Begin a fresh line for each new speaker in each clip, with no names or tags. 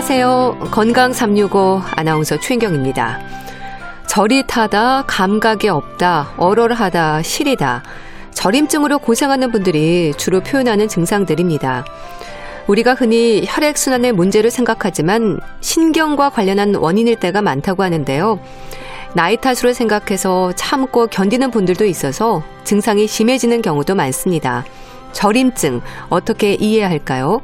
안녕하세요. 건강 365 아나운서 최인경입니다. 저릿하다, 감각이 없다, 얼얼하다, 시리다. 저림증으로 고생하는 분들이 주로 표현하는 증상들입니다. 우리가 흔히 혈액순환의 문제를 생각하지만 신경과 관련한 원인일 때가 많다고 하는데요. 나이 탓으로 생각해서 참고 견디는 분들도 있어서 증상이 심해지는 경우도 많습니다. 저림증 어떻게 이해해야 할까요?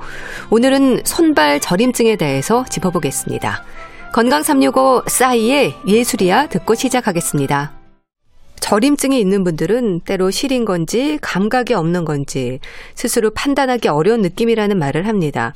오늘은 손발 저림증에 대해서 짚어보겠습니다. 건강 365 싸이의 예술이야 듣고 시작하겠습니다. 저림증이 있는 분들은 때로 시린 건지 감각이 없는 건지 스스로 판단하기 어려운 느낌이라는 말을 합니다.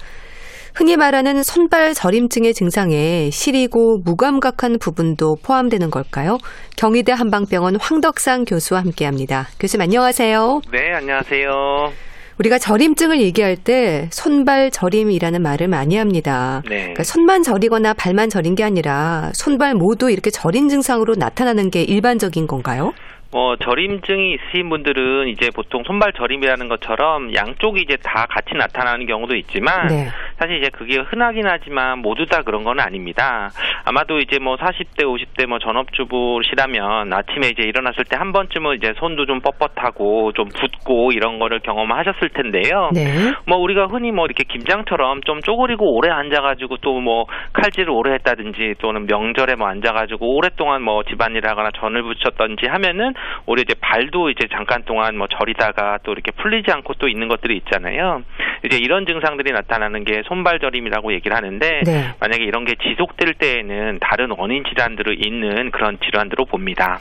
흔히 말하는 손발 저림증의 증상에 시리고 무감각한 부분도 포함되는 걸까요? 경희대 한방병원 황덕상 교수와 함께합니다. 교수님 안녕하세요.
네, 안녕하세요.
우리가 저림증을 얘기할 때 손발 저림이라는 말을 많이 합니다.
네.
그러니까 손만 저리거나 발만 저린 게 아니라 손발 모두 이렇게 저린 증상으로 나타나는 게 일반적인 건가요?
뭐 저림증이 있으신 분들은 이제 보통 손발 저림이라는 것처럼 양쪽이 이제 다 같이 나타나는 경우도 있지만
네.
사실 이제 그게 흔하긴 하지만 모두 다 그런 건 아닙니다. 아마도 이제 뭐 40대, 50대 뭐 전업주부시라면 아침에 이제 일어났을 때 한 번쯤은 이제 손도 좀 뻣뻣하고 좀 붓고 이런 거를 경험하셨을 텐데요.
네.
뭐 우리가 흔히 뭐 이렇게 김장처럼 좀 쪼그리고 오래 앉아가지고 또 뭐 칼질을 오래 했다든지 또는 명절에 뭐 앉아가지고 오랫동안 뭐 집안일 하거나 전을 부쳤던지 하면은 오히려 이제 발도 이제 잠깐 동안 뭐 저리다가 또 이렇게 풀리지 않고 또 있는 것들이 있잖아요. 이제 이런 증상들이 나타나는 게 손발저림이라고 얘기를 하는데
네.
만약에 이런 게 지속될 때에는 다른 원인 질환들을 있는 그런 질환으로 봅니다.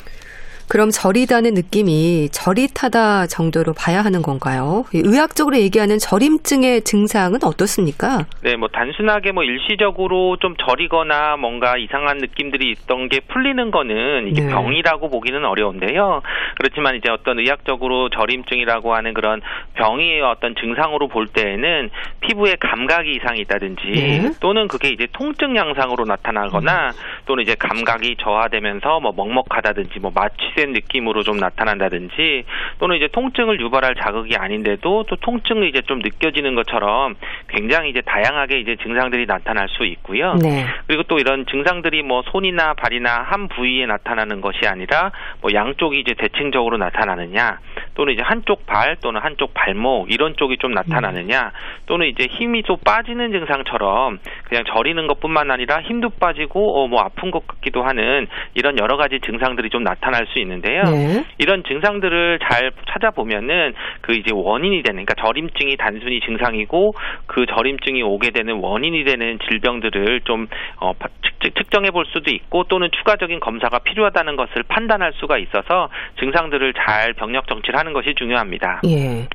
그럼 저리다는 느낌이 저릿하다 정도로 봐야 하는 건가요? 의학적으로 얘기하는 저림증의 증상은 어떻습니까?
네, 뭐 단순하게 뭐 일시적으로 좀 저리거나 뭔가 이상한 느낌들이 있던 게 풀리는 거는 이게
네.
병이라고 보기는 어려운데요. 그렇지만 이제 어떤 의학적으로 저림증이라고 하는 그런 병의 어떤 증상으로 볼 때에는 피부에 감각이 이상이 있다든지
네.
또는 그게 이제 통증 양상으로 나타나거나 또는 이제 감각이 저하되면서 뭐 먹먹하다든지 뭐 마취 된 느낌으로 좀 나타난다든지 또는 이제 통증을 유발할 자극이 아닌데도 또 통증이 이제 좀 느껴지는 것처럼 굉장히 이제 다양하게 이제 증상들이 나타날 수 있고요.
네.
그리고 또 이런 증상들이 뭐 손이나 발이나 한 부위에 나타나는 것이 아니라 뭐 양쪽이 이제 대칭적으로 나타나느냐 또는 이제 한쪽 발 또는 한쪽 발목 이런 쪽이 좀 나타나느냐 또는 이제 힘이 좀 빠지는 증상처럼 그냥 저리는 것뿐만 아니라 힘도 빠지고 어 뭐 아픈 것 같기도 하는 이런 여러 가지 증상들이 좀 나타날 수 있는데요.
네.
이런 증상들을 잘 찾아보면은 그 이제 원인이 되는 그러니까 저림증이 단순히 증상이고 그 저림증이 오게 되는 원인이 되는 질병들을 좀 어, 측정해 볼 수도 있고 또는 추가적인 검사가 필요하다는 것을 판단할 수가 있어서 증상들을 잘 병력 정치를 하는 것이 중요합니다.
예.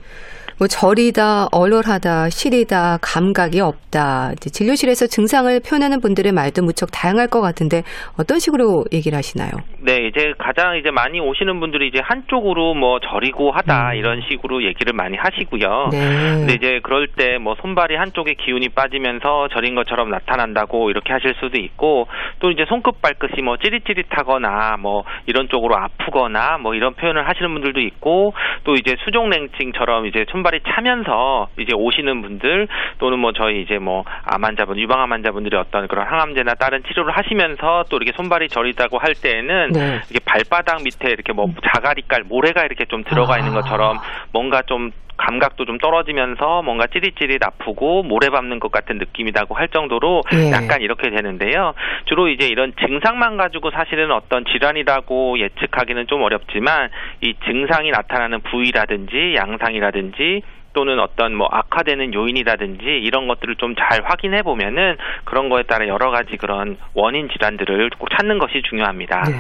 뭐 저리다, 얼얼하다, 시리다, 감각이 없다. 이제 진료실에서 증상을 표현하는 분들의 말도 무척 다양할 것 같은데 어떤 식으로 얘기를 하시나요?
네, 이제 가장 이제 많이 오시는 분들이 이제 한쪽으로 뭐 저리고 하다
음.
이런 식으로 얘기를 많이 하시고요.
네.
근데 이제 그럴 때 뭐 손발이 한쪽에 기운이 빠지면서 저린 것처럼 나타난다고 이렇게 하실 수도 있고 또 이제 손끝 발끝이 뭐 찌릿찌릿하거나 뭐 이런 쪽으로 아프거나 뭐 이런 표현을 하시는 분들도 있고 또 이제 수족냉증처럼 이제 손 발이 차면서 이제 오시는 분들 또는 뭐 저희 이제 뭐 암 환자분 유방암 환자분들이 어떤 그런 항암제나 다른 치료를 하시면서 또 이렇게 손발이 저리다고 할 때에는
네.
이게 발바닥 밑에 이렇게 뭐 자갈이깔 모래가 이렇게 좀 들어가 있는
아.
것처럼 뭔가 좀 감각도 좀 떨어지면서 뭔가 찌릿찌릿 아프고 모래 밟는 것 같은 느낌이라고 할 정도로
예.
약간 이렇게 되는데요. 주로 이제 이런 증상만 가지고 사실은 어떤 질환이라고 예측하기는 좀 어렵지만 이 증상이 나타나는 부위라든지 양상이라든지 또는 어떤 뭐 악화되는 요인이라든지 이런 것들을 좀 잘 확인해 보면은 그런 거에 따라 여러 가지 그런 원인 질환들을 꼭 찾는 것이 중요합니다.
네.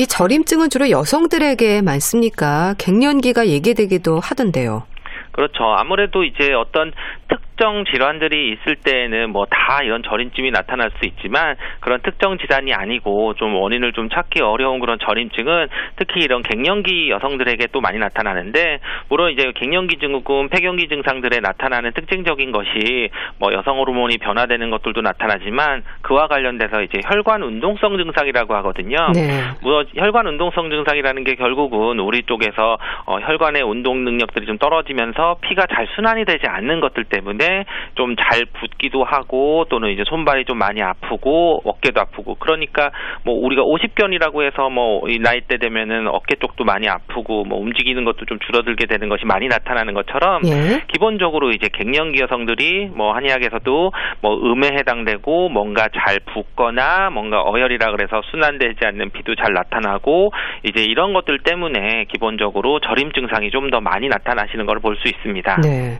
이 저림증은 주로 여성들에게 많습니까? 갱년기가 얘기되기도 하던데요.
그렇죠. 아무래도 이제 어떤 특 정 질환들이 있을 때에는 뭐 다 이런 저림증이 나타날 수 있지만 그런 특정 질환이 아니고 좀 원인을 좀 찾기 어려운 그런 저림증은 특히 이런 갱년기 여성들에게 또 많이 나타나는데 물론 이제 갱년기 증후군, 폐경기 증상들에 나타나는 특징적인 것이 뭐 여성 호르몬이 변화되는 것들도 나타나지만 그와 관련돼서 이제 혈관 운동성 증상이라고 하거든요.
네.
뭐 혈관 운동성 증상이라는 게 결국은 우리 쪽에서 어, 혈관의 운동 능력들이 좀 떨어지면서 피가 잘 순환이 되지 않는 것들 때문에 때문에 좀 잘 붓기도 하고 또는 이제 손발이 좀 많이 아프고 어깨도 아프고 그러니까 뭐 우리가 50견이라고 해서 뭐 이 나이 때 되면은 어깨 쪽도 많이 아프고 뭐 움직이는 것도 좀 줄어들게 되는 것이 많이 나타나는 것처럼
예.
기본적으로 이제 갱년기 여성들이 뭐 한의학에서도 뭐 음에 해당되고 뭔가 잘 붓거나 뭔가 어혈이라 그래서 순환되지 않는 피도 잘 나타나고 이제 이런 것들 때문에 기본적으로 저림 증상이 좀 더 많이 나타나시는 걸 볼 수 있습니다.
네.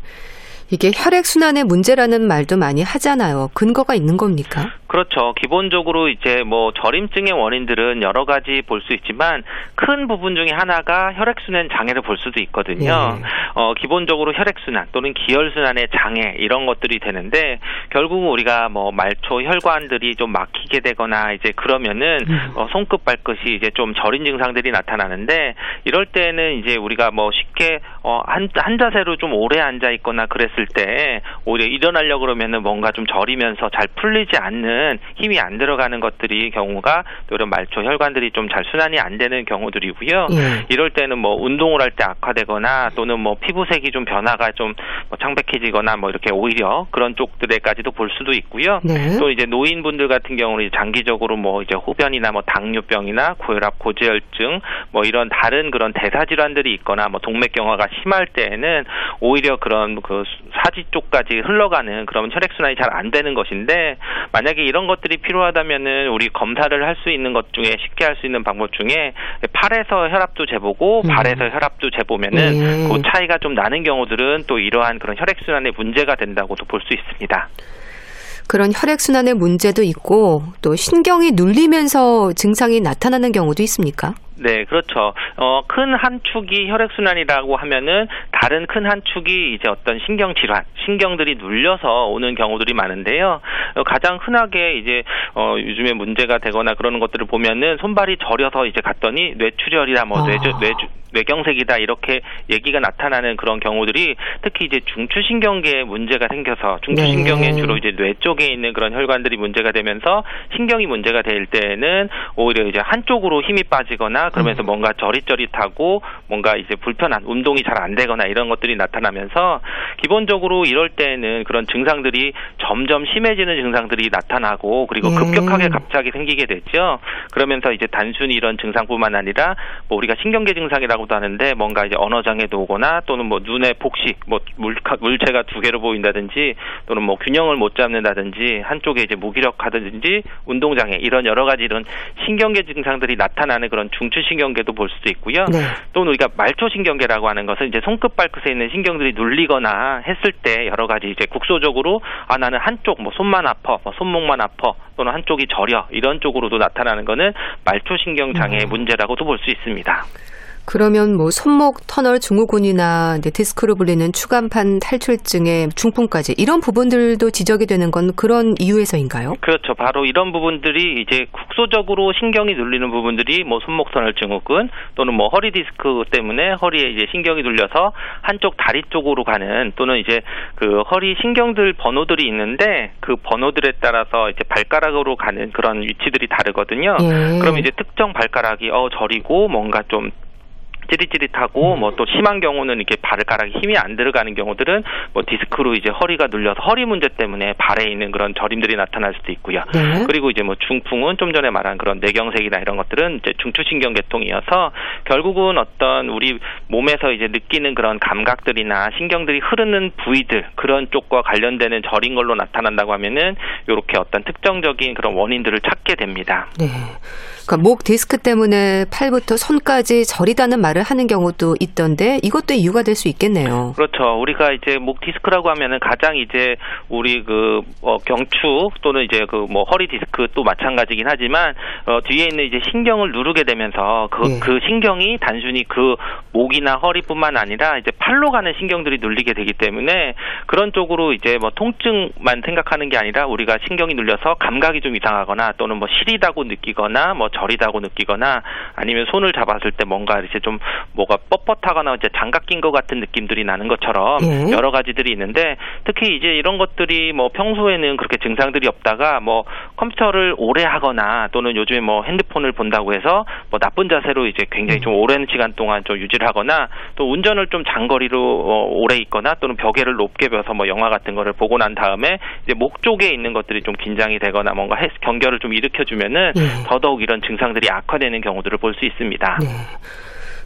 이게 혈액순환의 문제라는 말도 많이 하잖아요. 근거가 있는 겁니까?
그렇죠. 기본적으로 이제 뭐 저림증의 원인들은 여러 가지 볼 수 있지만 큰 부분 중에 하나가 혈액순환 장애를 볼 수도 있거든요.
예.
어, 기본적으로 혈액순환 또는 기혈순환의 장애 이런 것들이 되는데 결국은 우리가 뭐 말초 혈관들이 좀 막히게 되거나 이제 그러면은
음.
어, 손끝 발끝이 이제 좀 저린 증상들이 나타나는데 이럴 때는 이제 우리가 뭐 쉽게 어, 한, 한 자세로 좀 오래 앉아 있거나 그랬을 때 오히려 일어나려고 그러면은 뭔가 좀 저리면서 잘 풀리지 않는 힘이 안 들어가는 것들이 경우가 또 이런 말초 혈관들이 좀 잘 순환이 안 되는 경우들이고요.
예.
이럴 때는 뭐 운동을 할 때 악화되거나 또는 뭐 피부색이 좀 변화가 좀 뭐 창백해지거나 뭐 이렇게 오히려 그런 쪽들에까지도 볼 수도 있고요.
네.
또 이제 노인분들 같은 경우는 이제 장기적으로 뭐 이제 호변이나 뭐 당뇨병이나 고혈압, 고지혈증 뭐 이런 다른 그런 대사 질환들이 있거나 뭐 동맥경화가 심할 때에는 오히려 그런 그 사지 쪽까지 흘러가는 그런 혈액 순환이 잘 안 되는 것인데 만약에 이런 것들이 필요하다면은 우리 검사를 할 수 있는 것 중에 쉽게 할 수 있는 방법 중에 팔에서 혈압도 재보고
음.
발에서 혈압도 재보면은
예.
그 차이가 좀 나는 경우들은 또 이러한 그런 혈액 순환에 문제가 된다고도 볼 수 있습니다.
그런 혈액순환의 문제도 있고 또 신경이 눌리면서 증상이 나타나는 경우도 있습니까?
네, 그렇죠. 어, 큰 한 축이 혈액순환이라고 하면은 다른 큰 한 축이 이제 어떤 신경 질환, 신경들이 눌려서 오는 경우들이 많은데요. 어, 가장 흔하게 이제 어, 요즘에 문제가 되거나 그러는 것들을 보면은 손발이 저려서 이제 갔더니 뇌출혈이나 뭐
아.
뇌주, 뇌주, 뇌경색이다 이렇게 얘기가 나타나는 그런 경우들이 특히 이제 중추신경계에 문제가 생겨서 중추신경에
네.
주로 이제 뇌 쪽에 있는 그런 혈관들이 문제가 되면서 신경이 문제가 될 때에는 오히려 이제 한쪽으로 힘이 빠지거나 그러면서
음.
뭔가 저릿저릿하고 뭔가 이제 불편한 운동이 잘 안 되거나 이런 것들이 나타나면서 기본적으로 이럴 때는 그런 증상들이 점점 심해지는 증상들이 나타나고 그리고
예.
급격하게 갑자기 생기게 되죠. 그러면서 이제 단순히 이런 증상뿐만 아니라 뭐 우리가 신경계 증상이라고도 하는데 뭔가 이제 언어 장애도 오거나 또는 뭐 눈의 복식, 뭐 물, 물체가 두 개로 보인다든지 또는 뭐 균형을 못 잡는다든지 한쪽에 이제 무기력하든지 운동 장애 이런 여러 가지 이런 신경계 증상들이 나타나는 그런 중 추신경계도 볼 수도 있고요.
네.
또는 우리가 말초신경계라고 하는 것은 이제 손끝 발끝에 있는 신경들이 눌리거나 했을 때 여러 가지 이제 국소적으로 아 나는 한쪽 뭐 손만 아파, 뭐 손목만 아파 또는 한쪽이 저려 이런 쪽으로도 나타나는 거는 말초신경 장애의
음.
문제라고도 볼 수 있습니다.
그러면 뭐 손목 터널 증후군이나 디스크로 불리는 추간판 탈출증의 중풍까지 이런 부분들도 지적이 되는 건 그런 이유에서인가요?
그렇죠. 바로 이런 부분들이 이제 국소적으로 신경이 눌리는 부분들이 뭐 손목 터널 증후군 또는 뭐 허리 디스크 때문에 허리에 이제 신경이 눌려서 한쪽 다리 쪽으로 가는 또는 이제 그 허리 신경들 번호들이 있는데 그 번호들에 따라서 이제 발가락으로 가는 그런 위치들이 다르거든요.
예.
그럼 이제 특정 발가락이 어 저리고 뭔가 좀 찌릿찌릿하고 뭐 또 심한 경우는 이렇게 발가락에 힘이 안 들어가는 경우들은 뭐 디스크로 이제 허리가 눌려서 허리 문제 때문에 발에 있는 그런 저림들이 나타날 수도 있고요.
네.
그리고 이제 뭐 중풍은 좀 전에 말한 그런 뇌경색이나 이런 것들은 이제 중추신경계통이어서 결국은 어떤 우리 몸에서 이제 느끼는 그런 감각들이나 신경들이 흐르는 부위들 그런 쪽과 관련되는 저린 걸로 나타난다고 하면은 이렇게 어떤 특정적인 그런 원인들을 찾게 됩니다.
네. 그러니까 목 디스크 때문에 팔부터 손까지 저리다는 말을 하는 경우도 있던데 이것도 이유가 될 수 있겠네요.
그렇죠. 우리가 이제 목 디스크라고 하면은 가장 이제 우리 그 어, 경추 또는 이제 그 뭐 허리 디스크 또 마찬가지긴 하지만 어, 뒤에 있는 이제 신경을 누르게 되면서 그,
예.
그 신경이 단순히 그 목이나 허리뿐만 아니라 이제 팔로 가는 신경들이 눌리게 되기 때문에 그런 쪽으로 이제 뭐 통증만 생각하는 게 아니라 우리가 신경이 눌려서 감각이 좀 이상하거나 또는 뭐 시리다고 느끼거나 뭐 저리다고 느끼거나 아니면 손을 잡았을 때 뭔가 이제 좀 뭐가 뻣뻣하거나 이제 장갑 낀 것 같은 느낌들이 나는 것처럼 예. 여러 가지들이 있는데 특히 이제 이런 것들이 뭐 평소에는 그렇게 증상들이 없다가 뭐 컴퓨터를 오래 하거나 또는 요즘에 뭐 핸드폰을 본다고 해서 뭐 나쁜 자세로 이제 굉장히 좀 오랜 시간 동안 좀 유지를 하거나 또 운전을 좀 장거리로 어, 오래 있거나 또는 벽에를 높게 벼서 뭐 영화 같은 거를 보고 난 다음에 이제 목 쪽에 있는 것들이 좀 긴장이 되거나 뭔가 경결을 좀 일으켜 주면은 네. 더더욱 이런 증상들이 악화되는 경우들을 볼 수 있습니다. 네.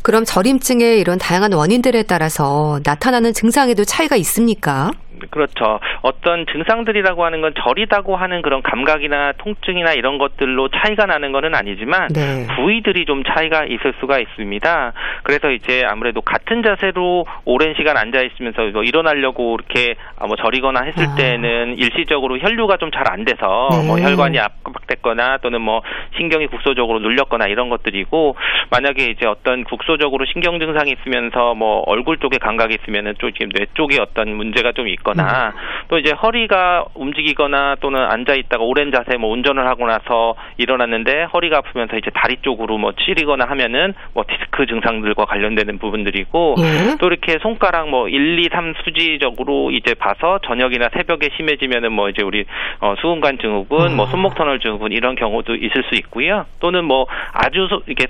그럼 저림증의 이런 다양한 원인들에 따라서 나타나는 증상에도 차이가 있습니까?
그렇죠. 어떤 증상들이라고 하는 건 저리다고 하는 그런 감각이나 통증이나 이런 것들로 차이가 나는 것은 아니지만 네. 부위들이 좀 차이가 있을 수가 있습니다. 그래서 이제 아무래도 같은 자세로 오랜 시간 앉아 있으면서 뭐 일어나려고 이렇게 아, 뭐 저리거나 했을 아. 때는 일시적으로 혈류가 좀 잘 안 돼서 네. 뭐 혈관이 압박됐거나 또는 뭐 신경이 국소적으로 눌렸거나 이런 것들이고 만약에 이제 어떤 국소적으로 신경 증상이 있으면서 뭐 얼굴 쪽에 감각이 있으면은 좀 지금 뇌 쪽에 어떤 문제가 좀 있거나 있거나 음. 또 이제 허리가 움직이거나 또는 앉아 있다가 오랜 자세 뭐 운전을 하고 나서 일어났는데 허리가 아프면서 이제 다리 쪽으로 뭐 찌리거나 하면은 뭐 디스크 증상들과 관련되는 부분들이고 예. 또 이렇게 손가락 뭐 1, 2, 3 수지적으로 이제 봐서 저녁이나 새벽에 심해지면은 뭐 이제 우리 어 수근관 증후군, 음. 뭐 손목 터널 증후군 이런 경우도 있을 수 있고요. 또는 뭐 아주 소, 이게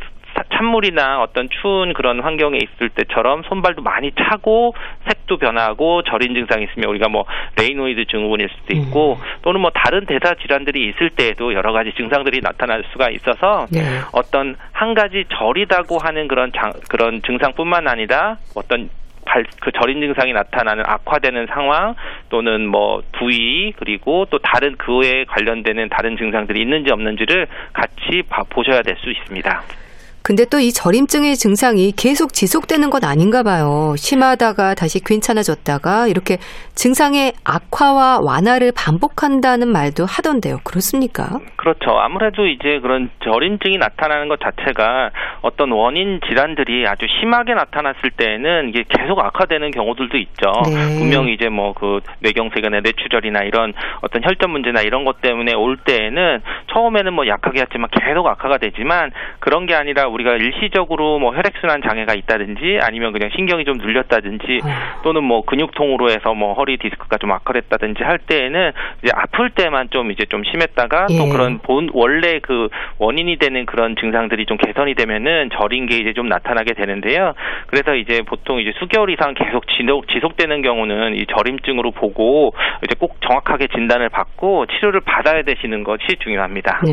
찬물이나 어떤 추운 그런 환경에 있을 때처럼 손발도 많이 차고 색도 변하고 저린 증상이 있으면 우리가 뭐 레이노 증후군일 수도 있고 음. 또는 뭐 다른 대사 질환들이 있을 때에도 여러 가지 증상들이 나타날 수가 있어서 네. 어떤 한 가지 저리다고 하는 그런 장, 그런 증상뿐만 아니라 어떤 발, 그 저린 증상이 나타나는 악화되는 상황 또는 뭐 부위 그리고 또 다른 그에 관련되는 다른 증상들이 있는지 없는지를 같이 봐, 보셔야 될 수 있습니다.
근데 또 이 저림증의 증상이 계속 지속되는 건 아닌가 봐요. 심하다가 다시 괜찮아졌다가 이렇게 증상의 악화와 완화를 반복한다는 말도 하던데요. 그렇습니까?
그렇죠. 아무래도 이제 그런 저림증이 나타나는 것 자체가 어떤 원인 질환들이 아주 심하게 나타났을 때에는 이게 계속 악화되는 경우들도 있죠. 네. 분명히 이제 뭐 그 뇌경색이나 뇌출혈이나 이런 어떤 혈전 문제나 이런 것 때문에 올 때에는 처음에는 뭐 약하게 했지만 계속 악화가 되지만 그런 게 아니라 우리가 일시적으로 뭐 혈액순환 장애가 있다든지 아니면 그냥 신경이 좀 눌렸다든지 아. 또는 뭐 근육통으로 해서 뭐 허리 디스크가 좀 악화됐다든지 할 때에는 이제 아플 때만 좀 이제 좀 심했다가 예. 또 그런 본 원래 그 원인이 되는 그런 증상들이 좀 개선이 되면은 저린 게 이제 좀 나타나게 되는데요. 그래서 이제 보통 이제 수개월 이상 계속 지속, 지속되는 경우는 이 저림증으로 보고 이제 꼭 정확하게 진단을 받고 치료를 받아야 되시는 것이 중요합니다. 네.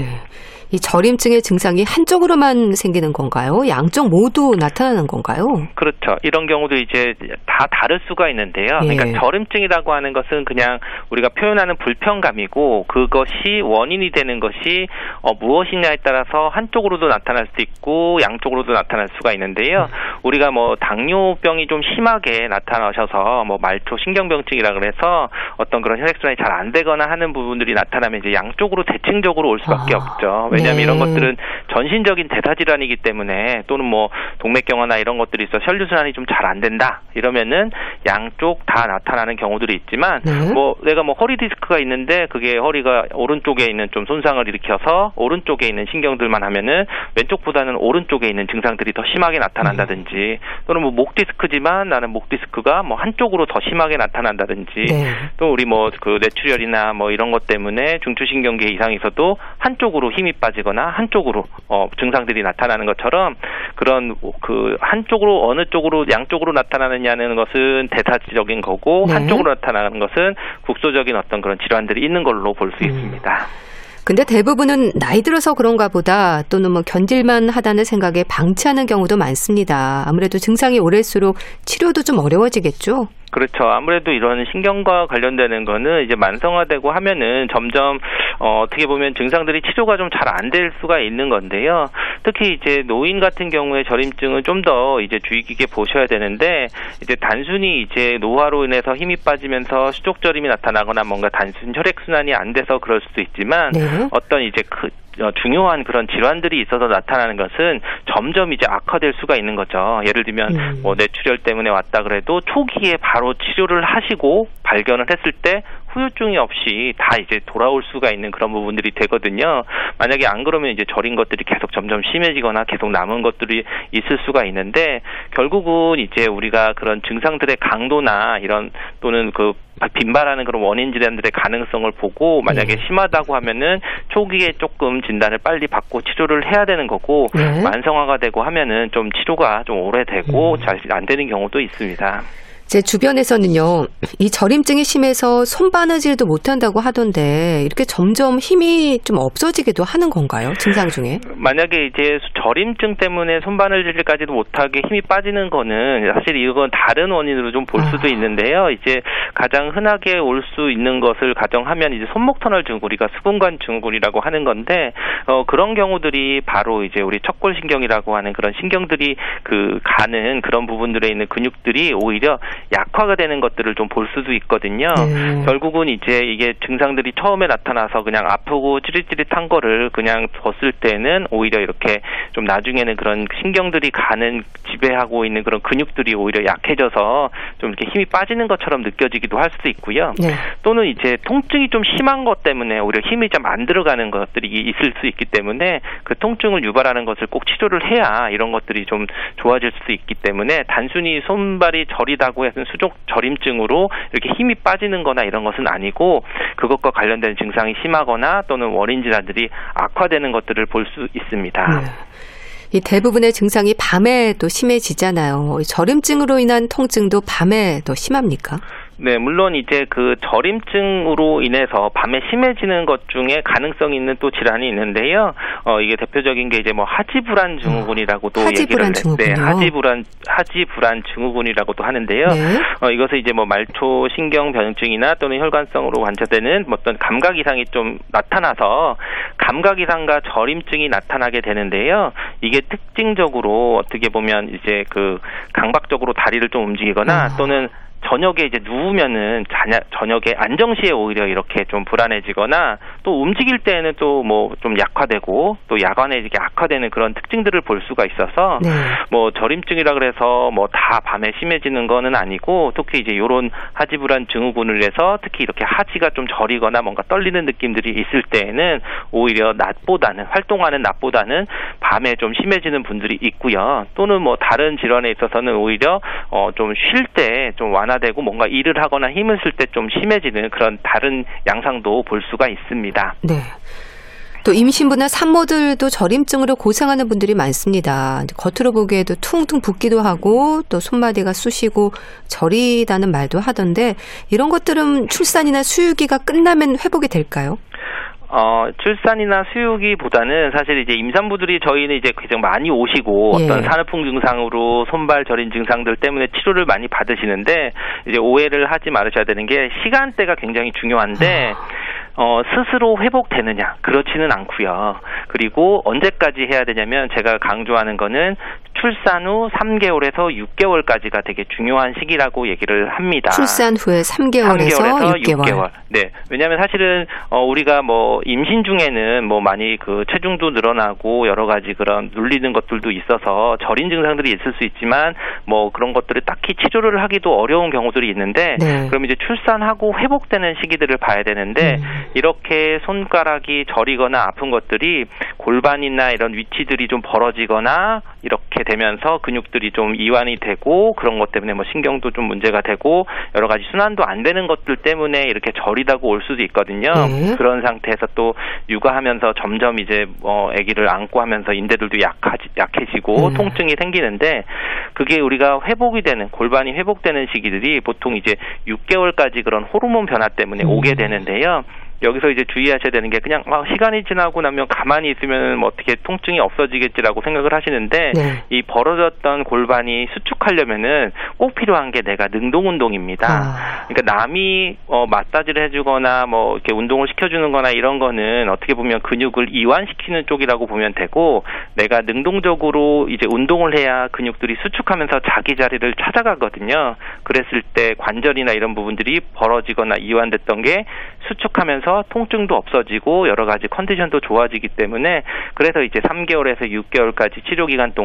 이 저림증의 증상이 한쪽으로만 생기는 건가요? 양쪽 모두 나타나는 건가요?
그렇죠. 이런 경우도 이제 다 다를 수가 있는데요. 예. 그러니까 저림증이라고 하는 것은 그냥 우리가 표현하는 불편감이고 그것이 원인이 되는 것이 어, 무엇이냐에 따라서 한쪽으로도 나타날 수 있고 양쪽으로도 나타날 수가 있는데요. 우리가 뭐 당뇨병이 좀 심하게 나타나셔서 뭐 말초 신경병증이라 그래서 어떤 그런 혈액순환이 잘 안 되거나 하는 부분들이 나타나면 이제 양쪽으로 대칭적으로 올 수밖에 아. 없죠. 왜 냐하면 네. 이런 것들은 전신적인 대사 질환이기 때문에 또는 뭐 동맥경화나 이런 것들이 있어 혈류 순환이 좀 잘 안 된다 이러면은 양쪽 다 나타나는 경우들이 있지만 네. 뭐 내가 뭐 허리 디스크가 있는데 그게 허리가 오른쪽에 있는 좀 손상을 일으켜서 오른쪽에 있는 신경들만 하면은 왼쪽보다는 오른쪽에 있는 증상들이 더 심하게 나타난다든지 네. 또는 뭐 목 디스크지만 나는 목 디스크가 뭐 한쪽으로 더 심하게 나타난다든지 네. 또 우리 뭐 그 뇌출혈이나 뭐 이런 것 때문에 중추신경계 이상이 있어도 한쪽으로 힘이 빠 지거나 한쪽으로 어, 증상들이 나타나는 것처럼 그런 그 한쪽으로 어느 쪽으로 양쪽으로 나타나느냐는 것은 대사적인 거고 네. 한쪽으로 나타나는 것은 국소적인 어떤 그런 질환들이 있는 걸로 볼수 음. 있습니다.
근데 대부분은 나이 들어서 그런가 보다 또는 뭐 견딜만 하다는 생각에 방치하는 경우도 많습니다. 아무래도 증상이 오래수록 치료도 좀 어려워지겠죠?
그렇죠. 아무래도 이런 신경과 관련되는 거는 이제 만성화되고 하면은 점점 어, 어떻게 보면 증상들이 치료가 좀 잘 안 될 수가 있는 건데요. 특히 이제 노인 같은 경우에 저림증은 좀 더 이제 주의 깊게 보셔야 되는데 이제 단순히 이제 노화로 인해서 힘이 빠지면서 수족저림이 나타나거나 뭔가 단순 혈액 순환이 안 돼서 그럴 수도 있지만 네. 어떤 이제 그 어, 중요한 그런 질환들이 있어서 나타나는 것은 점점 이제 악화될 수가 있는 거죠. 예를 들면 음. 뭐 뇌출혈 때문에 왔다 그래도 초기에 바로 치료를 하시고 발견을 했을 때 후유증이 없이 다 이제 돌아올 수가 있는 그런 부분들이 되거든요. 만약에 안 그러면 이제 저린 것들이 계속 점점 심해지거나 계속 남은 것들이 있을 수가 있는데 결국은 이제 우리가 그런 증상들의 강도나 이런 또는 그 빈발하는 그런 원인 질환들의 가능성을 보고 만약에 네. 심하다고 하면은 초기에 조금 진단을 빨리 받고 치료를 해야 되는 거고 네. 만성화가 되고 하면은 좀 치료가 좀 오래되고 음. 잘안 되는 경우도 있습니다.
제 주변에서는요, 이 저림증이 심해서 손바느질도 못한다고 하던데, 이렇게 점점 힘이 좀 없어지기도 하는 건가요? 증상 중에?
만약에 이제 저림증 때문에 손바느질까지도 못하게 힘이 빠지는 거는 사실 이건 다른 원인으로 좀볼 수도 아. 있는데요. 이제 가장 흔하게 올 수 있는 것을 가정하면 이제 손목 터널 증후군, 우리가 수분관 증후군이라고 하는 건데, 어, 그런 경우들이 바로 이제 우리 척골신경이라고 하는 그런 신경들이 그 가는 그런 부분들에 있는 근육들이 오히려 약화가 되는 것들을 좀 볼 수도 있거든요. 네. 결국은 이제 이게 증상들이 처음에 나타나서 그냥 아프고 찌릿찌릿한 거를 그냥 뒀을 때는 오히려 이렇게 좀 나중에는 그런 신경들이 가는 지배하고 있는 그런 근육들이 오히려 약해져서 좀 이렇게 힘이 빠지는 것처럼 느껴지기도 할 수도 있고요. 네. 또는 이제 통증이 좀 심한 것 때문에 오히려 힘이 좀 안 들어가는 것들이 있을 수 있기 때문에 그 통증을 유발하는 것을 꼭 치료를 해야 이런 것들이 좀 좋아질 수 있기 때문에 단순히 손발이 저리다고 해서 수족 저림증으로 이렇게 힘이 빠지는 거나 이런 것은 아니고 그것과 관련된 증상이 심하거나 또는 원인 질환들이 악화되는 것들을 볼 수 있습니다. 네.
이 대부분의 증상이 밤에 또 심해지잖아요. 저림증으로 인한 통증도 밤에 더 심합니까?
네, 물론 이제 그 저림증으로 인해서 밤에 심해지는 것 중에 가능성 있는 또 질환이 있는데요. 어 이게 대표적인 게 이제 뭐 하지 불안 증후군이라고도 어,
얘기를 네,
하지 불안 하지 불안 증후군이라고도 하는데요. 네. 어 이것은 이제 뭐 말초 신경 변증이나 또는 혈관성으로 관찰되는 뭐 어떤 감각 이상이 좀 나타나서 감각 이상과 저림증이 나타나게 되는데요. 이게 특징적으로 어떻게 보면 이제 그 강박적으로 다리를 좀 움직이거나 어. 또는 저녁에 이제 누우면은 자냐, 저녁에 안정시에 오히려 이렇게 좀 불안해지거나 또 움직일 때는 또 뭐 좀 약화되고 또 야간에 이렇게 악화되는 그런 특징들을 볼 수가 있어서 네. 뭐 저림증이라 그래서 뭐 다 밤에 심해지는 거는 아니고 특히 이제 요런 하지 불안 증후군을 해서 특히 이렇게 하지가 좀 저리거나 뭔가 떨리는 느낌들이 있을 때에는 오히려 낮보다는 활동하는 낮보다는 밤에 좀 심해지는 분들이 있고요. 또는 뭐 다른 질환에 있어서는 오히려 어 좀 쉴 때 좀 완화 완화되고 뭔가 일을 하거나 힘을 쓸 때 좀 심해지는 그런 다른 양상도 볼 수가 있습니다.
네. 또 임신부나 산모들도 저림증으로 고생하는 분들이 많습니다. 겉으로 보기에도 퉁퉁 붓기도 하고 또 손마디가 쑤시고 저리다는 말도 하던데 이런 것들은 출산이나 수유기가 끝나면 회복이 될까요?
어, 출산이나 수유기보다는 사실 이제 임산부들이 저희는 이제 가장 많이 오시고 예. 어떤 산후풍 증상으로 손발 저린 증상들 때문에 치료를 많이 받으시는데 이제 오해를 하지 말으셔야 되는 게 시간대가 굉장히 중요한데 아. 어, 스스로 회복되느냐 그렇지는 않고요. 그리고 언제까지 해야 되냐면 제가 강조하는 거는 출산 후 3개월에서 6개월까지가 되게 중요한 시기라고 얘기를 합니다.
출산 후에 3개월에서, 3개월에서 6개월. 6개월.
네. 왜냐하면 사실은 어, 우리가 뭐 임신 중에는 뭐 많이 그 체중도 늘어나고 여러 가지 그런 눌리는 것들도 있어서 저린 증상들이 있을 수 있지만 뭐 그런 것들을 딱히 치료를 하기도 어려운 경우들이 있는데 네. 그럼 이제 출산하고 회복되는 시기들을 봐야 되는데 음. 이렇게 손가락이 저리거나 아픈 것들이 골반이나 이런 위치들이 좀 벌어지거나 이렇게 되면서 근육들이 좀 이완이 되고 그런 것 때문에 뭐 신경도 좀 문제가 되고 여러 가지 순환도 안 되는 것들 때문에 이렇게 저리다고 올 수도 있거든요. 네. 그런 상태에서 또 육아하면서 점점 이제 뭐 아기를 안고 하면서 인대들도 약하지, 약해지고 음. 통증이 생기는데 그게 우리가 회복이 되는 골반이 회복되는 시기들이 보통 이제 6개월까지 그런 호르몬 변화 때문에 음. 오게 되는데요. 여기서 이제 주의하셔야 되는 게 그냥 막 시간이 지나고 나면 가만히 있으면 뭐 어떻게 통증이 없어지겠지라고 생각을 하시는데 네. 이 벌어졌던 골반이 수축하려면은 꼭 필요한 게 내가 능동 운동입니다. 아. 그러니까 남이 어 마사지를 해주거나 뭐 이렇게 운동을 시켜주는거나 이런 거는 어떻게 보면 근육을 이완시키는 쪽이라고 보면 되고 내가 능동적으로 이제 운동을 해야 근육들이 수축하면서 자기 자리를 찾아가거든요. 그랬을 때 관절이나 이런 부분들이 벌어지거나 이완됐던 게 수축하면서 하면서 통증도 없어지고 여러 가지 컨디션도 좋아지기 때문에 그래서 이제 3개월에서 6개월까지 치료 기간 동안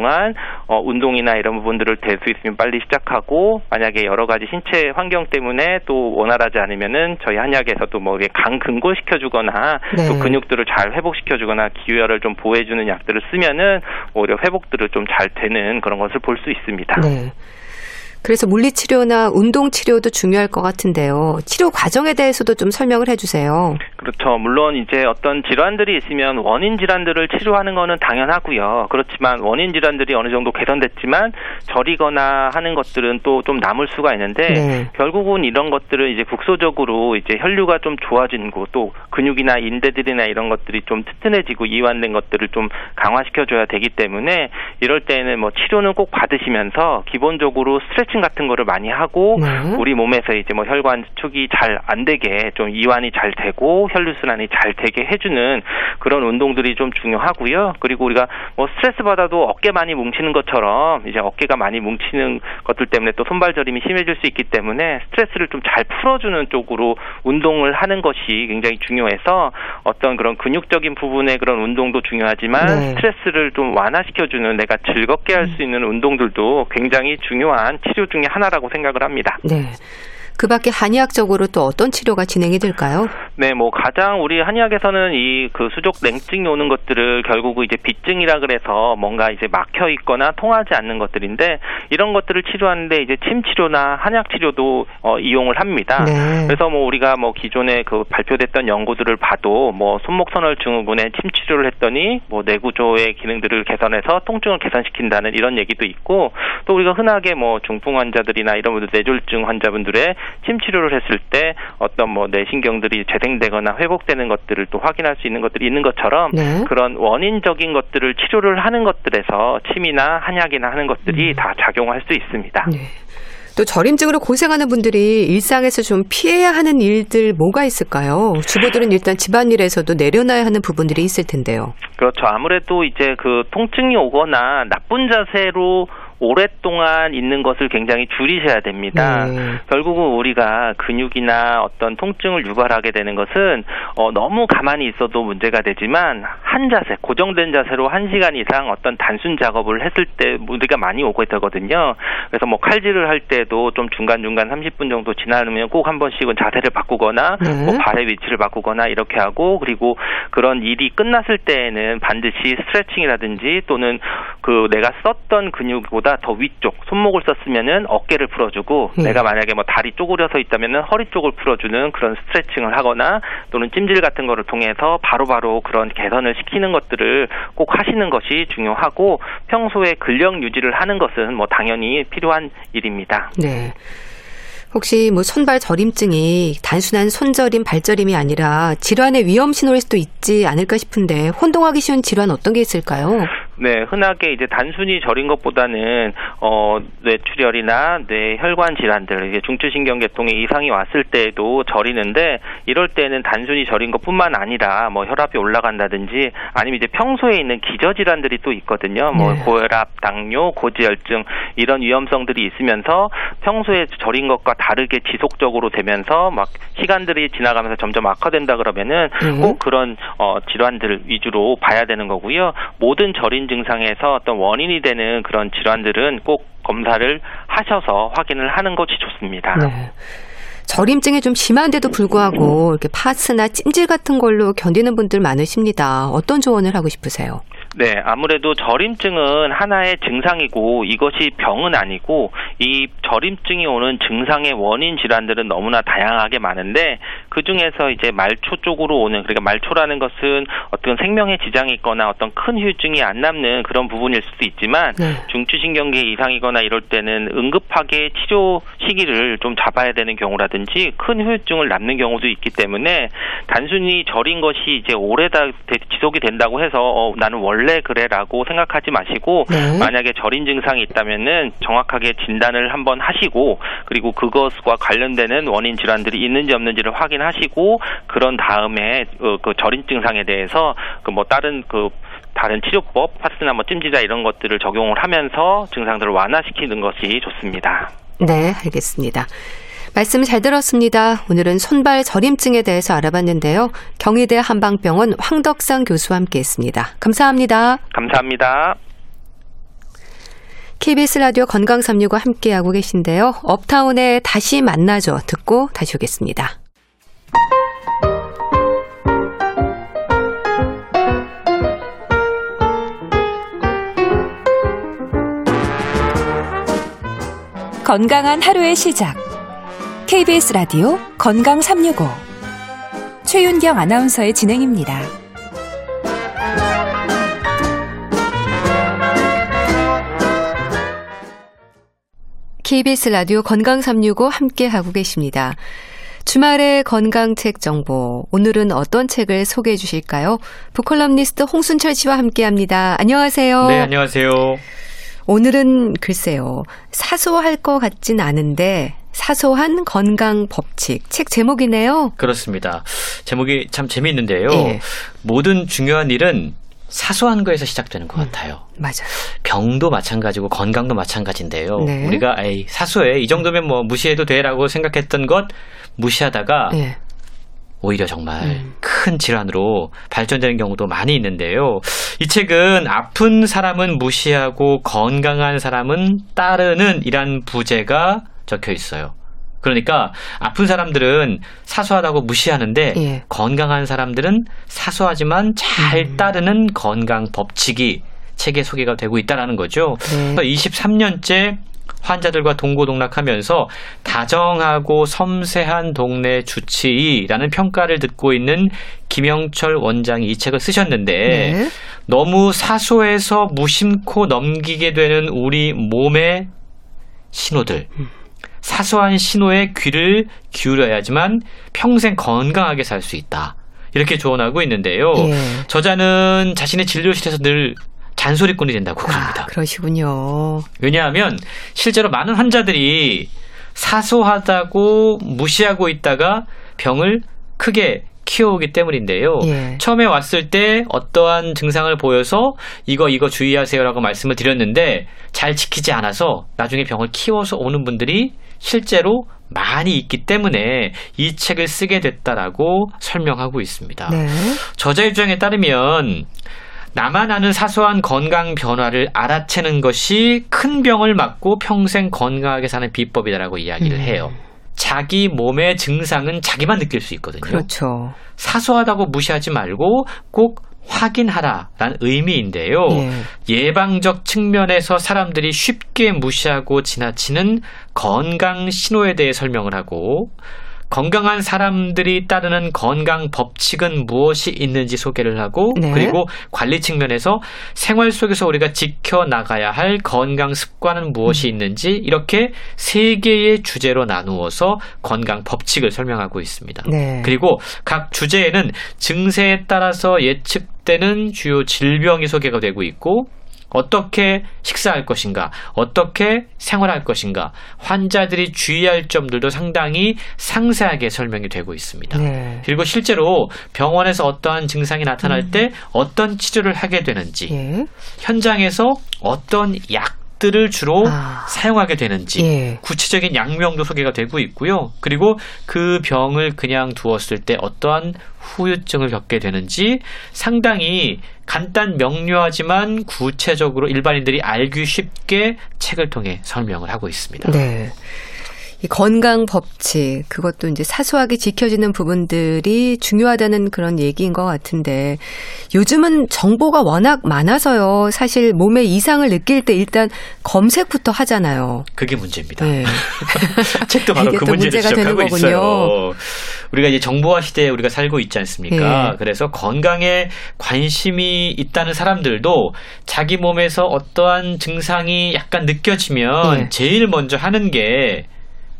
어, 운동이나 이런 부분들을 될 수 있으면 빨리 시작하고 만약에 여러 가지 신체 환경 때문에 또 원활하지 않으면은 저희 한약에서도 뭐강 근골시켜 주거나 네. 또 근육들을 잘 회복시켜 주거나 기혈을 좀 보호해 주는 약들을 쓰면은 오히려 회복들을 좀 잘 되는 그런 것을 볼 수 있습니다. 네.
그래서 물리치료나 운동치료도 중요할 것 같은데요. 치료 과정에 대해서도 좀 설명을 해주세요.
그렇죠. 물론 이제 어떤 질환들이 있으면 원인 질환들을 치료하는 것은 당연하고요. 그렇지만 원인 질환들이 어느 정도 개선됐지만 저리거나 하는 것들은 또 좀 남을 수가 있는데 네. 결국은 이런 것들은 이제 국소적으로 이제 혈류가 좀 좋아지고 또 근육이나 인대들이나 이런 것들이 좀 튼튼해지고 이완된 것들을 좀 강화시켜줘야 되기 때문에 이럴 때는 뭐 치료는 꼭 받으시면서 기본적으로 스트레칭 같은 거를 많이 하고 네. 우리 몸에서 이제 뭐 혈관 축이 잘 안 되게 좀 이완이 잘 되고 혈류 순환이 잘 되게 해주는 그런 운동들이 좀 중요하고요. 그리고 우리가 뭐 스트레스 받아도 어깨 많이 뭉치는 것처럼 이제 어깨가 많이 뭉치는 것들 때문에 또 손발 저림이 심해질 수 있기 때문에 스트레스를 좀 잘 풀어주는 쪽으로 운동을 하는 것이 굉장히 중요해서 어떤 그런 근육적인 부분의 그런 운동도 중요하지만 네. 스트레스를 좀 완화시켜주는 내가 즐겁게 할 수 있는 운동들도 굉장히 중요한 치료 중에 하나라고 생각을 합니다.
네. 그 밖에 한의학적으로 또 어떤 치료가 진행이 될까요?
네, 뭐 가장 우리 한의학에서는 이 그 수족 냉증이 오는 것들을 결국 이제 비증이라 그래서 뭔가 이제 막혀 있거나 통하지 않는 것들인데 이런 것들을 치료하는데 이제 침 치료나 한약 치료도 어, 이용을 합니다. 네. 그래서 뭐 우리가 뭐 기존에 그 발표됐던 연구들을 봐도 뭐 손목선월 증후군에 침 치료를 했더니 뭐 내구조의 기능들을 개선해서 통증을 개선시킨다는 이런 얘기도 있고 또 우리가 흔하게 뭐 중풍 환자들이나 이런 분들 뇌졸중 환자분들의 침 치료를 했을 때 어떤 뭐 뇌신경들이 재생되거나 회복되는 것들을 또 확인할 수 있는 것들이 있는 것처럼 네. 그런 원인적인 것들을 치료를 하는 것들에서 침이나 한약이나 하는 것들이 음. 다 작용할 수 있습니다. 네.
또 저림증으로 고생하는 분들이 일상에서 좀 피해야 하는 일들 뭐가 있을까요? 주부들은 일단 집안일에서도 내려놔야 하는 부분들이 있을 텐데요.
그렇죠. 아무래도 이제 그 통증이 오거나 나쁜 자세로 오랫동안 있는 것을 굉장히 줄이셔야 됩니다. 네. 결국은 우리가 근육이나 어떤 통증을 유발하게 되는 것은 어, 너무 가만히 있어도 문제가 되지만 한 자세, 고정된 자세로 한 시간 이상 어떤 단순 작업을 했을 때 우리가 많이 오게 되거든요. 그래서 뭐 칼질을 할 때도 좀 중간중간 30분 정도 지나면 꼭 한 번씩은 자세를 바꾸거나 네. 뭐 발의 위치를 바꾸거나 이렇게 하고 그리고 그런 일이 끝났을 때에는 반드시 스트레칭이라든지 또는 그 내가 썼던 근육보다 보다 더 위쪽 손목을 썼으면은 어깨를 풀어주고 음. 내가 만약에 뭐 다리 쪼그려서 있다면은 허리 쪽을 풀어주는 그런 스트레칭을 하거나 또는 찜질 같은 거를 통해서 바로바로 바로 그런 개선을 시키는 것들을 꼭 하시는 것이 중요하고 평소에 근력 유지를 하는 것은 뭐 당연히 필요한 일입니다.
네. 혹시 뭐 손발 저림증이 단순한 손저림, 발저림이 아니라 질환의 위험 신호일 수도 있지 않을까 싶은데 혼동하기 쉬운 질환 어떤 게 있을까요?
네, 흔하게 이제 단순히 저린 것보다는 어 뇌출혈이나 뇌혈관 질환들, 이게 중추신경계통에 이상이 왔을 때에도 저리는데 이럴 때는 단순히 저린 것뿐만 아니라 뭐 혈압이 올라간다든지 아니면 이제 평소에 있는 기저 질환들이 또 있거든요. 뭐 네. 고혈압, 당뇨, 고지혈증 이런 위험성들이 있으면서 평소에 저린 것과 다르게 지속적으로 되면서 막 시간들이 지나가면서 점점 악화된다 그러면은 네. 꼭 그런 어 질환들 위주로 봐야 되는 거고요. 모든 저린 증상에서 어떤 원인이 되는 그런 질환들은 꼭 검사를 하셔서 확인을 하는 것이 좋습니다. 네.
저림증이 좀 심한데도 불구하고 이렇게 파스나 찜질 같은 걸로 견디는 분들 많으십니다. 어떤 조언을 하고 싶으세요?
네, 아무래도 저림증은 하나의 증상이고 이것이 병은 아니고 이 저림증이 오는 증상의 원인 질환들은 너무나 다양하게 많은데 그 중에서 이제 말초 쪽으로 오는 그러니까 말초라는 것은 어떤 생명에 지장이 있거나 어떤 큰 후유증이 안 남는 그런 부분일 수도 있지만 네. 중추신경계 이상이거나 이럴 때는 응급하게 치료 시기를 좀 잡아야 되는 경우라든지 큰 후유증을 남는 경우도 있기 때문에 단순히 저린 것이 이제 오래다 지속이 된다고 해서 어, 나는 원래 원래 그래라고 생각하지 마시고 네. 만약에 절인 증상이 있다면은 정확하게 진단을 한번 하시고 그리고 그것과 관련되는 원인 질환들이 있는지 없는지를 확인하시고 그런 다음에 그, 그 절인 증상에 대해서 그 뭐 다른 그 다른 치료법, 파스나 뭐 찜질자 이런 것들을 적용을 하면서 증상들을 완화시키는 것이 좋습니다.
네, 알겠습니다. 말씀 잘 들었습니다. 오늘은 손발 저림증에 대해서 알아봤는데요. 경희대 한방병원 황덕상 교수와 함께했습니다. 감사합니다.
감사합니다.
KBS 라디오 건강 365 함께하고 계신데요. 업타운에 다시 만나죠. 듣고 다시 오겠습니다.
건강한 하루의 시작. KBS 라디오 건강 365. 최윤경 아나운서의 진행입니다.
KBS 라디오 건강 365 함께 하고 계십니다. 주말의 건강책 정보. 오늘은 어떤 책을 소개해 주실까요? 북컬럼니스트 홍순철 씨와 함께 합니다. 안녕하세요.
네, 안녕하세요.
오늘은 글쎄요. 사소할 것 같진 않은데 사소한 건강 법칙 책 제목이네요.
그렇습니다. 제목이 참 재미있는데요.
예.
모든 중요한 일은 사소한 거에서 시작되는 것 같아요.
맞아요.
병도 마찬가지고 건강도 마찬가지인데요.
네.
우리가 에이, 사소해 이 정도면 뭐 무시해도 돼라고 생각했던 것 무시하다가
예.
오히려 정말
음.
큰 질환으로 발전되는 경우도 많이 있는데요. 이 책은 아픈 사람은 무시하고 건강한 사람은 따르는 이란 부제가 적혀 있어요. 그러니까 아픈 사람들은 사소하다고 무시하는데
예.
건강한 사람들은 사소하지만 잘
음.
따르는 건강 법칙이 책에 소개가 되고 있다라는 거죠.
네.
23년째 환자들과 동고동락하면서 다정하고 섬세한 동네 주치의라는 평가를 듣고 있는 김영철 원장이 이 책을 쓰셨는데
네.
너무 사소해서 무심코 넘기게 되는 우리 몸의 신호들. 사소한 신호에 귀를 기울여야지만 평생 건강하게 살 수 있다. 이렇게 조언하고 있는데요.
예.
저자는 자신의 진료실에서 늘 잔소리꾼이 된다고 그럽니다.
아, 그러시군요.
왜냐하면 실제로 많은 환자들이 사소하다고 무시하고 있다가 병을 크게 키워오기 때문인데요.
예.
처음에 왔을 때 어떠한 증상을 보여서 이거 이거 주의하세요라고 말씀을 드렸는데 잘 지키지 않아서 나중에 병을 키워서 오는 분들이 실제로 많이 있기 때문에 이 책을 쓰게 됐다라고 설명하고 있습니다.
네.
저자 입장에 따르면 나만 아는 사소한 건강 변화를 알아채는 것이 큰 병을 막고 평생 건강하게 사는 비법이다라고 이야기를
음.
해요. 자기 몸의 증상은 자기만 느낄 수 있거든요.
그렇죠.
사소하다고 무시하지 말고 꼭 확인하라라는 의미인데요.
예.
예방적 측면에서 사람들이 쉽게 무시하고 지나치는 건강 신호에 대해 설명을 하고 건강한 사람들이 따르는 건강 법칙은 무엇이 있는지 소개를 하고
네.
그리고 관리 측면에서 생활 속에서 우리가 지켜 나가야 할 건강 습관은
음.
무엇이 있는지 이렇게 세 개의 주제로 나누어서 건강 법칙을 설명하고 있습니다.
네.
그리고 각 주제에는 증세에 따라서 예측 되는 주요 질병이 소개가 되고 있고 어떻게 식사할 것인가, 어떻게 생활할 것인가, 환자들이 주의할 점들도 상당히 상세하게 설명이 되고 있습니다.
네.
그리고 실제로 병원에서 어떠한 증상이 나타날 때 어떤 치료를 하게 되는지,
예.
현장에서 어떤 약 들을 주로
아.
사용하게 되는지,
예.
구체적인 약명도 소개가 되고 있고요. 그리고 그 병을 그냥 두었을 때 어떠한 후유증을 겪게 되는지 상당히 간단 명료하지만 구체적으로 일반인들이 알기 쉽게 책을 통해 설명을 하고 있습니다.
네. 이 건강 법칙, 그것도 이제 사소하게 지켜지는 부분들이 중요하다는 그런 얘기인 것 같은데, 요즘은 정보가 워낙 많아서요. 사실 몸에 이상을 느낄 때 일단 검색부터 하잖아요.
그게 문제입니다.
네.
책도 바로
그또
문제를 지적하고
거군요.
있어요. 우리가 이제 정보화 시대에 우리가 살고 있지 않습니까?
예.
그래서 건강에 관심이 있다는 사람들도 자기 몸에서 어떠한 증상이 약간 느껴지면
예.
제일 먼저 하는 게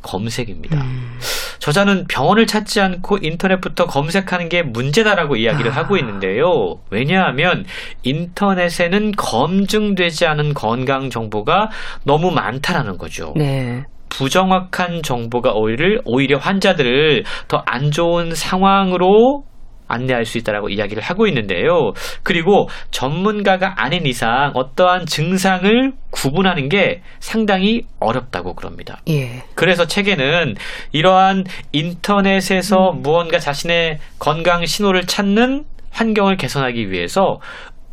검색입니다.
음.
저자는 병원을 찾지 않고 인터넷부터 검색하는 게 문제다라고 이야기를
아.
하고 있는데요. 왜냐하면 인터넷에는 검증되지 않은 건강 정보가 너무 많다라는 거죠.
네.
부정확한 정보가 오히려, 오히려 환자들을 더 안 좋은 상황으로 안내할 수 있다라고 이야기를 하고 있는데요. 그리고 전문가가 아닌 이상 어떠한 증상을 구분하는 게 상당히 어렵다고 그럽니다.
예.
그래서 책에는 이러한 인터넷에서 무언가 자신의 건강 신호를 찾는 환경을 개선하기 위해서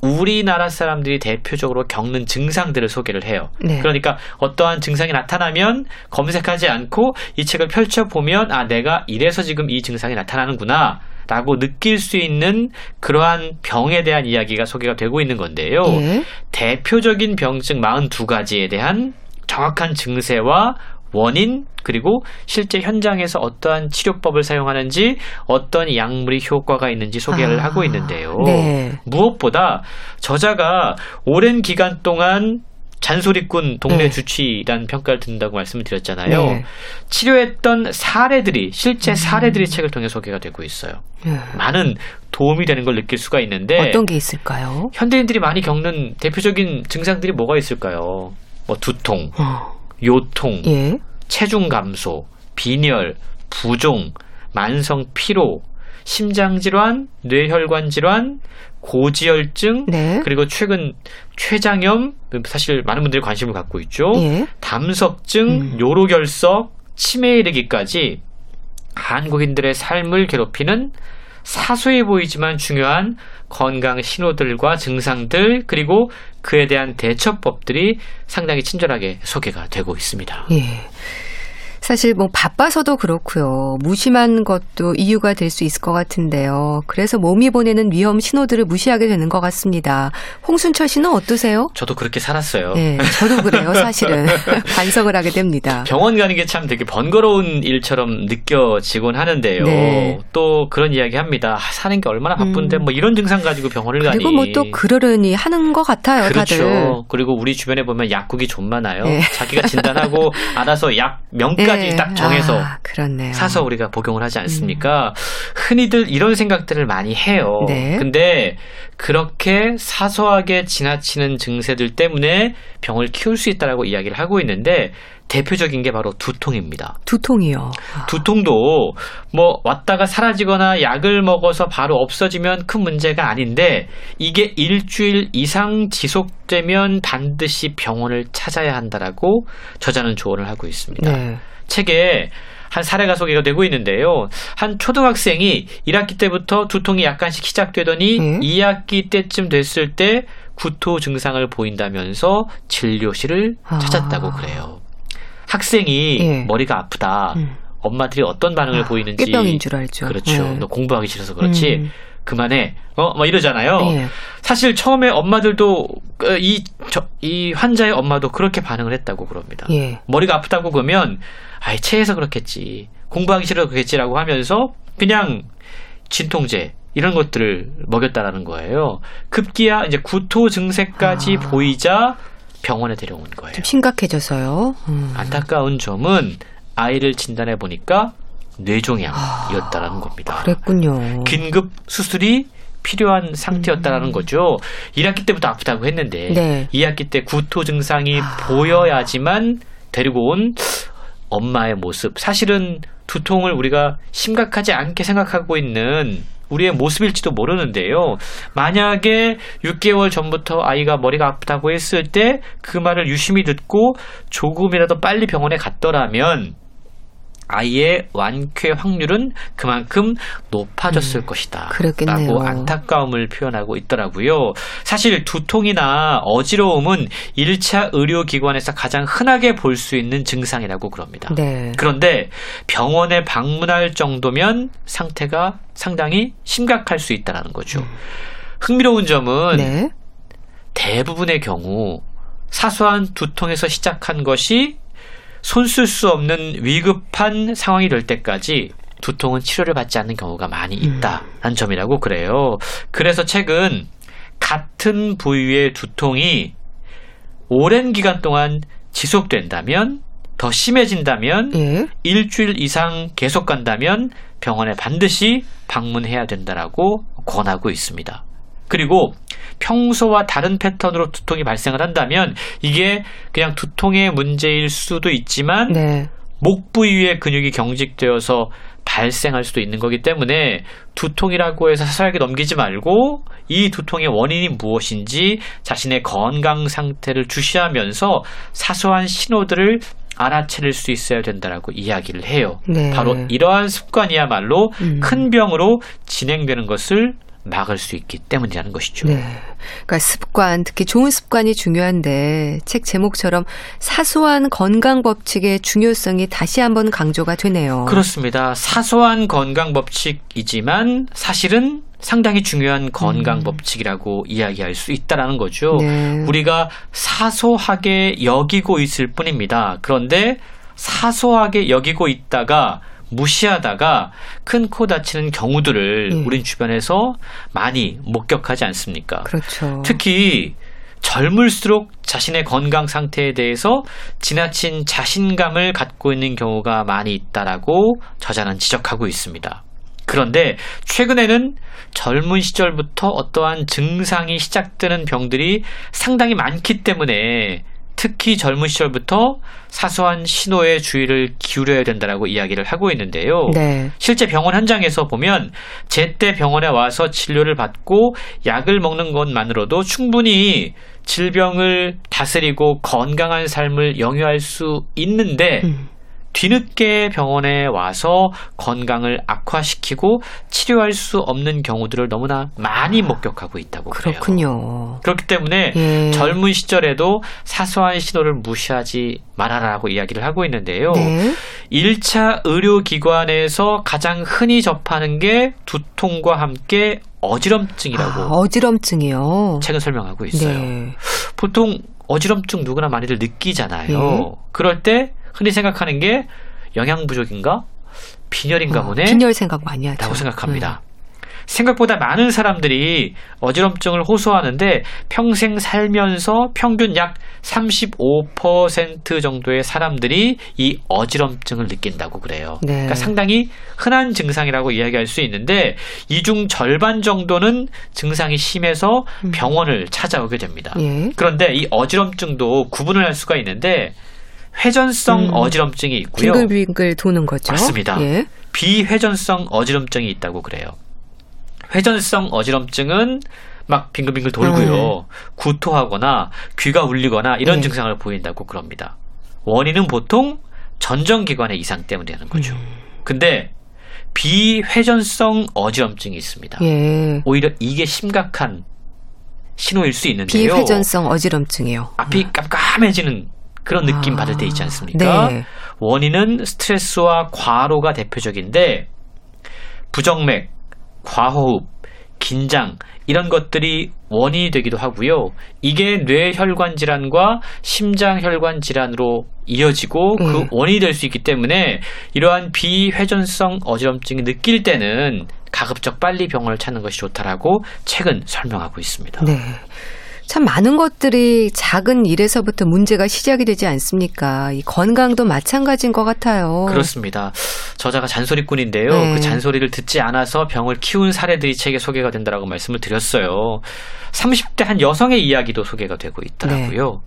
우리나라 사람들이 대표적으로 겪는 증상들을 소개를 해요.
네.
그러니까 어떠한 증상이 나타나면 검색하지 않고 이 책을 펼쳐보면 아, 내가 이래서 지금 이 증상이 나타나는구나. 라고 느낄 수 있는 그러한 병에 대한 이야기가 소개가 되고 있는 건데요.
예.
대표적인 병증 42가지에 대한 정확한 증세와 원인 그리고 실제 현장에서 어떠한 치료법을 사용하는지 어떤 약물이 효과가 있는지 소개를
아,
하고 있는데요.
네.
무엇보다 저자가 오랜 기간 동안 잔소리꾼 동네
네.
주치라는 평가를 듣는다고 말씀을 드렸잖아요.
네.
치료했던 사례들이 실제 사례들이 책을 통해 소개가 되고 있어요.
예.
많은 도움이 되는 걸 느낄 수가 있는데
어떤 게 있을까요?
현대인들이 많이 겪는 대표적인 증상들이 뭐가 있을까요? 뭐 두통,
어.
요통,
예.
체중 감소, 빈혈, 부종, 만성 피로, 심장 질환, 뇌혈관 질환, 고지혈증,
네.
그리고 최근 췌장염 사실 많은 분들이 관심을 갖고 있죠.
예.
담석증,
음.
요로결석, 치매에 이르기까지 한국인들의 삶을 괴롭히는 사소해 보이지만 중요한 건강 신호들과 증상들 그리고 그에 대한 대처법들이 상당히 친절하게 소개가 되고 있습니다.
예. 사실 뭐 바빠서도 그렇고요. 무심한 것도 이유가 될 수 있을 것 같은데요. 그래서 몸이 보내는 위험 신호들을 무시하게 되는 것 같습니다. 홍순철 씨는 어떠세요?
저도 그렇게 살았어요.
네, 저도 그래요. 사실은 반성을 하게 됩니다.
병원 가는 게 참 되게 번거로운 일처럼 느껴지곤 하는데요.
네.
또 그런 이야기 합니다. 아, 사는 게 얼마나 바쁜데 뭐 이런 증상 가지고 병원을 가니.
그리고 뭐 또 그러려니 하는 것 같아요,
그렇죠.
다들.
그리고 우리 주변에 보면 약국이 좀 많아요.
네.
자기가 진단하고 알아서 약 명 까지
네.
딱 정해서
아, 그렇네요.
사서 우리가 복용을 하지 않습니까? 흔히들 이런 생각들을 많이 해요.
네.
근데 그렇게 사소하게 지나치는 증세들 때문에 병을 키울 수 있다라고 이야기를 하고 있는데 대표적인 게 바로 두통입니다.
두통이요.
두통도 뭐 왔다가 사라지거나 약을 먹어서 바로 없어지면 큰 문제가 아닌데 이게 일주일 이상 지속되면 반드시 병원을 찾아야 한다라고 저자는 조언을 하고 있습니다.
네.
책에 한 사례가 소개가 되고 있는데요. 한 초등학생이 1학기 때부터 두통이 약간씩 시작되더니
음.
2학기 때쯤 됐을 때 구토 증상을 보인다면서 진료실을
아.
찾았다고 그래요. 학생이
예.
머리가 아프다.
음.
엄마들이 어떤 반응을
아,
보이는지
꾀병인 줄 알죠.
그렇죠.
네.
너 공부하기 싫어서 그렇지.
음.
그만해. 어, 뭐 이러잖아요.
예.
사실 처음에 엄마들도 어, 이, 저, 이 환자의 엄마도 그렇게 반응을 했다고 그럽니다.
예.
머리가 아프다고 그러면 아이 체해서 그렇겠지. 공부하기 싫어서 그렇겠지라고 하면서 그냥 진통제 이런 것들을 먹였다라는 거예요. 급기야 이제 구토 증세까지
아.
보이자 병원에 데려온 거예요.
좀 심각해져서요. 음.
안타까운 점은 아이를 진단해 보니까 뇌종양이었다라는 겁니다.
아, 그랬군요.
긴급 수술이 필요한 상태였다라는 거죠. 1학기 때부터 아프다고 했는데
음. 네.
2학기 때 구토 증상이
아.
보여야지만 데리고 온 엄마의 모습. 사실은 두통을 우리가 심각하지 않게 생각하고 있는 우리의 모습일지도 모르는데요. 만약에 6개월 전부터 아이가 머리가 아프다고 했을 때 그 말을 유심히 듣고 조금이라도 빨리 병원에 갔더라면 아이의 완쾌 확률은 그만큼 높아졌을 것이다.
음, 그랬겠네요.
라고 안타까움을 표현하고 있더라고요. 사실 두통이나 어지러움은 1차 의료기관에서 가장 흔하게 볼 수 있는 증상이라고 그럽니다.
네.
그런데 병원에 방문할 정도면 상태가 상당히 심각할 수 있다는 거죠. 흥미로운 점은
음. 네.
대부분의 경우 사소한 두통에서 시작한 것이 손쓸 수 없는 위급한 상황이 될 때까지 두통은 치료를 받지 않는 경우가 많이 있다는 점이라고 그래요. 그래서 최근 같은 부위의 두통이 오랜 기간 동안 지속된다면 더 심해진다면
예.
일주일 이상 계속 간다면 병원에 반드시 방문해야 된다라고 권하고 있습니다. 그리고 평소와 다른 패턴으로 두통이 발생을 한다면 이게 그냥 두통의 문제일 수도 있지만
네.
목 부위의 근육이 경직되어서 발생할 수도 있는 거기 때문에 두통이라고 해서 사소하게 넘기지 말고 이 두통의 원인이 무엇인지 자신의 건강 상태를 주시하면서 사소한 신호들을 알아차릴 수 있어야 된다라고 이야기를 해요.
네.
바로 이러한 습관이야말로
음.
큰 병으로 진행되는 것을 막을 수 있기 때문이라는 것이죠.
네. 그러니까 습관, 특히 좋은 습관이 중요한데 책 제목처럼 사소한 건강 법칙의 중요성이 다시 한번 강조가 되네요.
그렇습니다. 사소한 건강 법칙이지만 사실은 상당히 중요한 건강 법칙이라고 이야기할 수 있다라는 거죠.
네.
우리가 사소하게 여기고 있을 뿐입니다. 그런데 사소하게 여기고 있다가 무시하다가 큰 코 다치는 경우들을
예.
우린 주변에서 많이 목격하지 않습니까?
그렇죠.
특히 젊을수록 자신의 건강 상태에 대해서 지나친 자신감을 갖고 있는 경우가 많이 있다라고 저자는 지적하고 있습니다. 그런데 최근에는 젊은 시절부터 어떠한 증상이 시작되는 병들이 상당히 많기 때문에 특히 젊은 시절부터 사소한 신호에 주의를 기울여야 된다라고 이야기를 하고 있는데요.
네.
실제 병원 현장에서 보면 제때 병원에 와서 진료를 받고 약을 먹는 것만으로도 충분히 질병을 다스리고 건강한 삶을 영위할 수 있는데
음.
뒤늦게 병원에 와서 건강을 악화시키고 치료할 수 없는 경우들을 너무나 많이 목격하고 있다고 그래요.
그렇군요.
그렇기 때문에
예.
젊은 시절에도 사소한 신호를 무시하지 말아라라고 이야기를 하고 있는데요.
네.
1차 의료기관에서 가장 흔히 접하는 게 두통과 함께 어지럼증이라고
아, 어지럼증이요.
책은 설명하고 있어요.
네.
보통 어지럼증 누구나 많이들 느끼잖아요.
예.
그럴 때 흔히 생각하는 게 영양 부족인가? 빈혈인가
어,
보네?
빈혈 생각 많이 하죠.
라고 생각합니다. 생각보다 많은 사람들이 어지럼증을 호소하는데 평생 살면서 평균 약 35% 정도의 사람들이 이 어지럼증을 느낀다고 그래요.
네.
그러니까 상당히 흔한 증상이라고 이야기할 수 있는데 이 중 절반 정도는 증상이 심해서 병원을 찾아오게 됩니다.
음. 예.
그런데 이 어지럼증도 구분을 할 수가 있는데 회전성
음.
어지럼증이 있고요.
빙글빙글 도는 거죠.
맞습니다.
예.
비회전성 어지럼증이 있다고 그래요. 회전성 어지럼증은 막 빙글빙글 돌고요. 구토하거나 귀가 울리거나 이런
네.
증상을 보인다고 그럽니다. 원인은 보통 전정기관의 이상 때문이라는 거죠.
음.
근데 비회전성 어지럼증이 있습니다.
예.
오히려 이게 심각한 신호일 수 있는데요.
비회전성 어지럼증이요.
앞이 깜깜해지는 그런 느낌
아,
받을 때 있지 않습니까?
네.
원인은 스트레스와 과로가 대표적인데 부정맥, 과호흡, 긴장 이런 것들이 원인이 되기도 하고요. 이게 뇌혈관 질환과 심장 혈관 질환으로 이어지고 그
네.
원인이 될 수 있기 때문에 이러한 비회전성 어지럼증이 느낄 때는 가급적 빨리 병원을 찾는 것이 좋다라고 책은 설명하고 있습니다.
네. 참 많은 것들이 작은 일에서부터 문제가 시작이 되지 않습니까? 이 건강도 마찬가지인 것 같아요.
그렇습니다. 저자가 잔소리꾼인데요.
네.
그 잔소리를 듣지 않아서 병을 키운 사례들이 책에 소개가 된다라고 말씀을 드렸어요. 30대 한 여성의 이야기도 소개가 되고 있더라고요.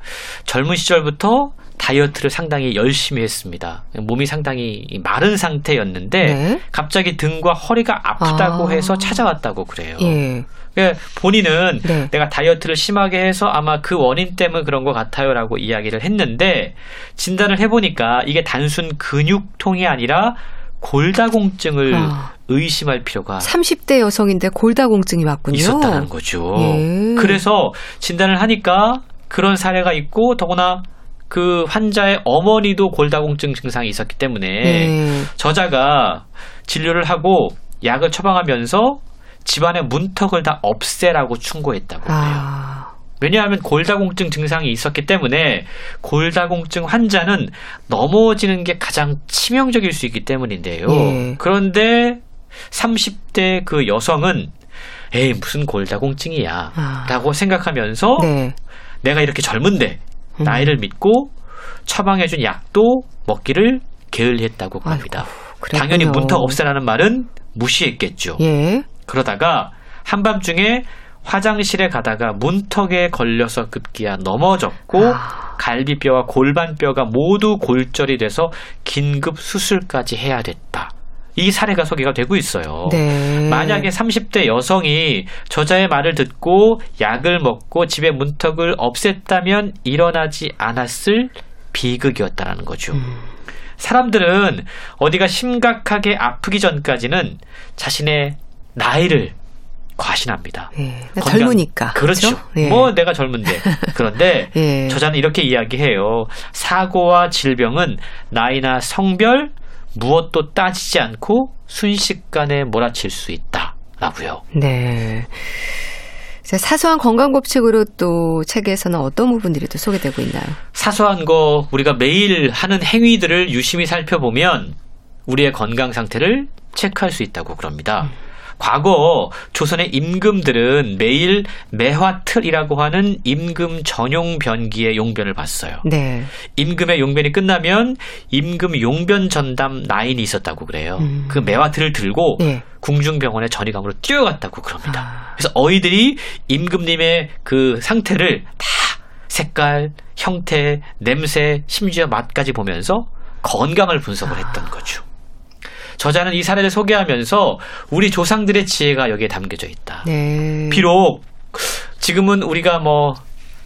젊은 시절부터 다이어트를 상당히 열심히 했습니다. 몸이 상당히 마른 상태였는데
네.
갑자기 등과 허리가 아프다고
아.
해서 찾아왔다고 그래요.
예.
예, 본인은
네.
내가 다이어트를 심하게 해서 아마 그 원인 때문에 그런 것 같아요라고 이야기를 했는데 진단을 해보니까 이게 단순 근육통이 아니라 골다공증을
아.
의심할 필요가
30대 여성인데 골다공증이 왔군요.
있었다는 거죠.
예.
그래서 진단을 하니까 그런 사례가 있고 더구나 그 환자의 어머니도 골다공증 증상이 있었기 때문에
예.
저자가 진료를 하고 약을 처방하면서 집안의 문턱을 다 없애라고 충고했다고 해요.
아.
왜냐하면 골다공증 증상이 있었기 때문에 골다공증 환자는 넘어지는 게 가장 치명적일 수 있기 때문인데요.
예.
그런데 30대 그 여성은 에이 무슨 골다공증이야
아.
라고 생각하면서
네.
내가 이렇게 젊은데
음.
나이를 믿고 처방해준 약도 먹기를 게을리했다고 합니다.
그랬군요.
당연히 문턱 없애라는 말은 무시했겠죠.
예.
그러다가 한밤중에 화장실에 가다가 문턱에 걸려서 급기야 넘어졌고
아.
갈비뼈와 골반뼈가 모두 골절이 돼서 긴급 수술까지 해야 됐다. 이 사례가 소개가 되고 있어요.
네.
만약에 30대 여성이 저자의 말을 듣고 약을 먹고 집의 문턱을 없앴다면 일어나지 않았을 비극이었다라는 거죠.
음.
사람들은 어디가 심각하게 아프기 전까지는 자신의 나이를 과신합니다.
예.
건강-
젊으니까.
그렇죠.
예.
뭐 내가 젊은데. 그런데
예.
저자는 이렇게 이야기해요. 사고와 질병은 나이나 성별 무엇도 따지지 않고 순식간에 몰아칠 수 있다라고요.
네. 자, 사소한 건강 법칙으로 또 책에서는 어떤 부분들이 또 소개되고 있나요?
사소한 거 우리가 매일 하는 행위들을 유심히 살펴보면 우리의 건강 상태를 체크할 수 있다고 그럽니다. 과거 조선의 임금들은 매일 매화틀이라고 하는 임금 전용 변기의 용변을 봤어요.
네.
임금의 용변이 끝나면 임금 용변 전담 라인이 있었다고 그래요.
음.
그 매화틀을 들고
네.
궁중병원의 전이감으로 뛰어갔다고 그럽니다.
아.
그래서 어이들이 임금님의 그 상태를 다 색깔, 형태, 냄새, 심지어 맛까지 보면서 건강을 분석을 했던 거죠. 저자는 이 사례를 소개하면서 우리 조상들의 지혜가 여기에 담겨져 있다.
네.
비록 지금은 우리가 뭐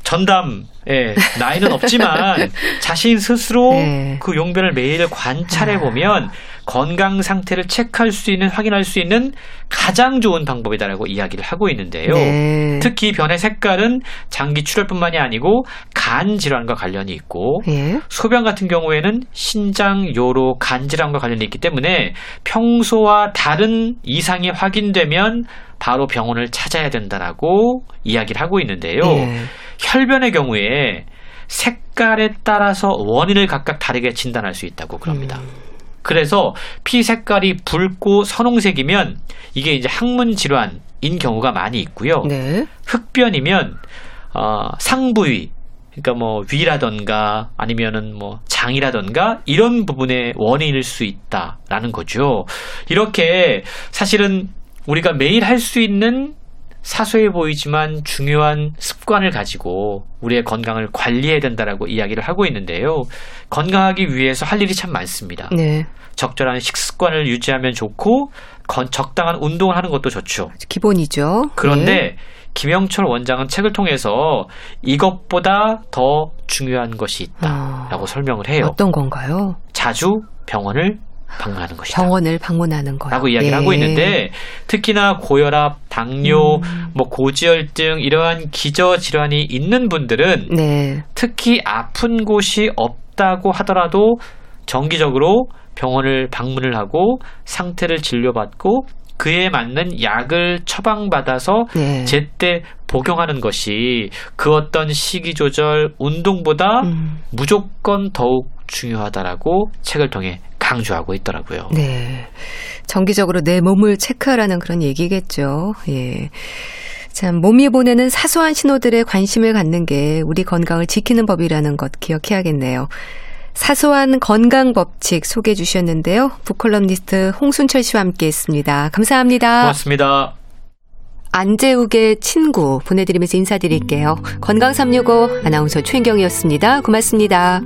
전담 예, 나이는 없지만 자신 스스로
네.
그 용변을 매일 관찰해 보면 건강 상태를 체크할 수 있는 확인할 수 있는 가장 좋은 방법이다라고 이야기를 하고 있는데요.
네.
특히 변의 색깔은 장기 출혈뿐만이 아니고 간 질환과 관련이 있고
예.
소변 같은 경우에는 신장, 요로, 간 질환과 관련이 있기 때문에 평소와 다른 이상이 확인되면 바로 병원을 찾아야 된다라고 이야기를 하고 있는데요.
예.
혈변의 경우에 색깔에 따라서 원인을 각각 다르게 진단할 수 있다고 그럽니다.
음.
그래서 피 색깔이 붉고 선홍색이면 이게 이제 항문 질환인 경우가 많이 있고요.
네.
흑변이면 어, 상부위 그러니까 뭐 위라던가 아니면은 뭐 장이라던가 이런 부분의 원인일 수 있다라는 거죠. 이렇게 사실은 우리가 매일 할 수 있는 사소해 보이지만 중요한 습관을 가지고 우리의 건강을 관리해야 된다라고 이야기를 하고 있는데요. 건강하기 위해서 할 일이 참 많습니다.
네.
적절한 식습관을 유지하면 좋고 건- 적당한 운동을 하는 것도 좋죠.
기본이죠.
그런데
예.
김영철 원장은 책을 통해서 이것보다 더 중요한 것이 있다라고
어.
설명을 해요.
어떤 건가요?
자주 병원을 방문하는 것이다.
병원을 방문하는 거요.
라고 이야기를
예.
하고 있는데 특히나 고혈압, 당뇨,
음.
뭐 고지혈증 이러한 기저 질환이 있는 분들은
네.
특히 아픈 곳이 없다고 하더라도 정기적으로 병원을 방문을 하고 상태를 진료받고 그에 맞는 약을 처방받아서
네.
제때 복용하는 것이 그 어떤 식이 조절, 운동보다
음.
무조건 더욱 중요하다라고 책을 통해 강조하고 있더라고요.
네. 정기적으로 내 몸을 체크하라는 그런 얘기겠죠. 예. 참, 몸이 보내는 사소한 신호들에 관심을 갖는 게 우리 건강을 지키는 법이라는 것 기억해야겠네요. 사소한 건강 법칙 소개해 주셨는데요. 북컬럼니스트 홍순철 씨와 함께 했습니다. 감사합니다.
고맙습니다.
안재욱의 친구 보내드리면서 인사드릴게요. 건강365 아나운서 최인경이었습니다. 고맙습니다.